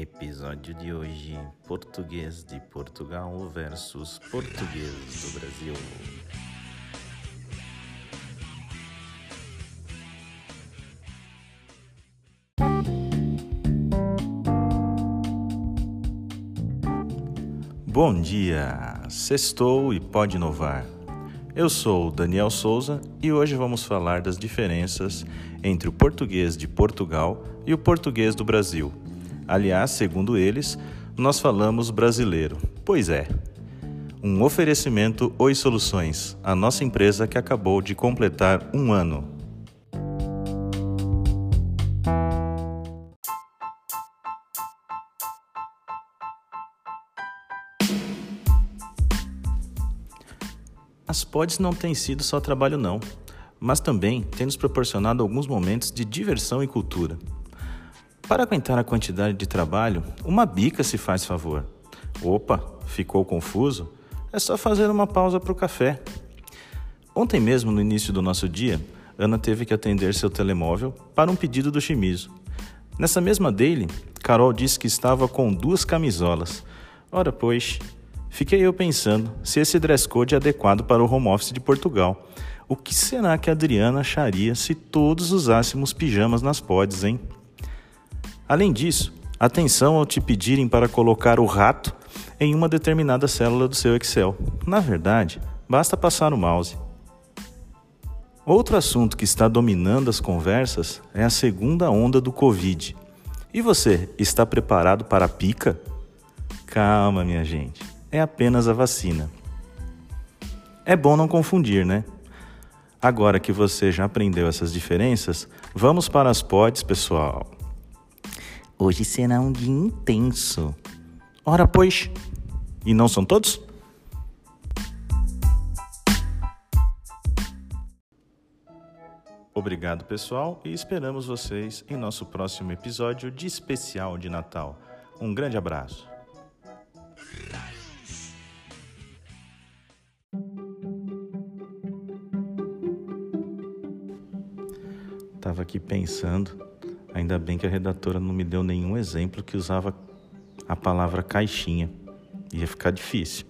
Episódio de hoje: Português de Portugal versus Português do Brasil. Bom dia! Sextou e pode inovar. Eu sou Daniel Souza e hoje vamos falar das diferenças entre o português de Portugal e o português do Brasil. Aliás, segundo eles, nós falamos brasileiro. Pois é. Um oferecimento Oi Soluções, a nossa empresa que acabou de completar um ano. As pods não têm sido só trabalho não, mas também têm nos proporcionado alguns momentos de diversão e cultura. Para aguentar a quantidade de trabalho, uma bica se faz favor. Opa, ficou confuso? É só fazer uma pausa para o café. Ontem mesmo, no início do nosso dia, Ana teve que atender seu telemóvel para um pedido do Chimizo. Nessa mesma daily, Carol disse que estava com duas camisolas. Ora, pois, fiquei eu pensando se esse dress code é adequado para o home office de Portugal. O que será que a Adriana acharia se todos usássemos pijamas nas pods, hein? Além disso, atenção ao te pedirem para colocar o rato em uma determinada célula do seu Excel. Na verdade, basta passar o mouse. Outro assunto que está dominando as conversas é a segunda onda do Covid. E você, está preparado para a pica? Calma, minha gente, é apenas a vacina. É bom não confundir, né? Agora que você já aprendeu essas diferenças, vamos para as pods, pessoal. Hoje será um dia intenso. Ora, pois. E não são todos? Obrigado, pessoal, e esperamos vocês em nosso próximo episódio de especial de Natal. Um grande abraço. Tava aqui pensando Ainda bem que a redatora não me deu nenhum exemplo que usava a palavra caixinha. Ia ficar difícil.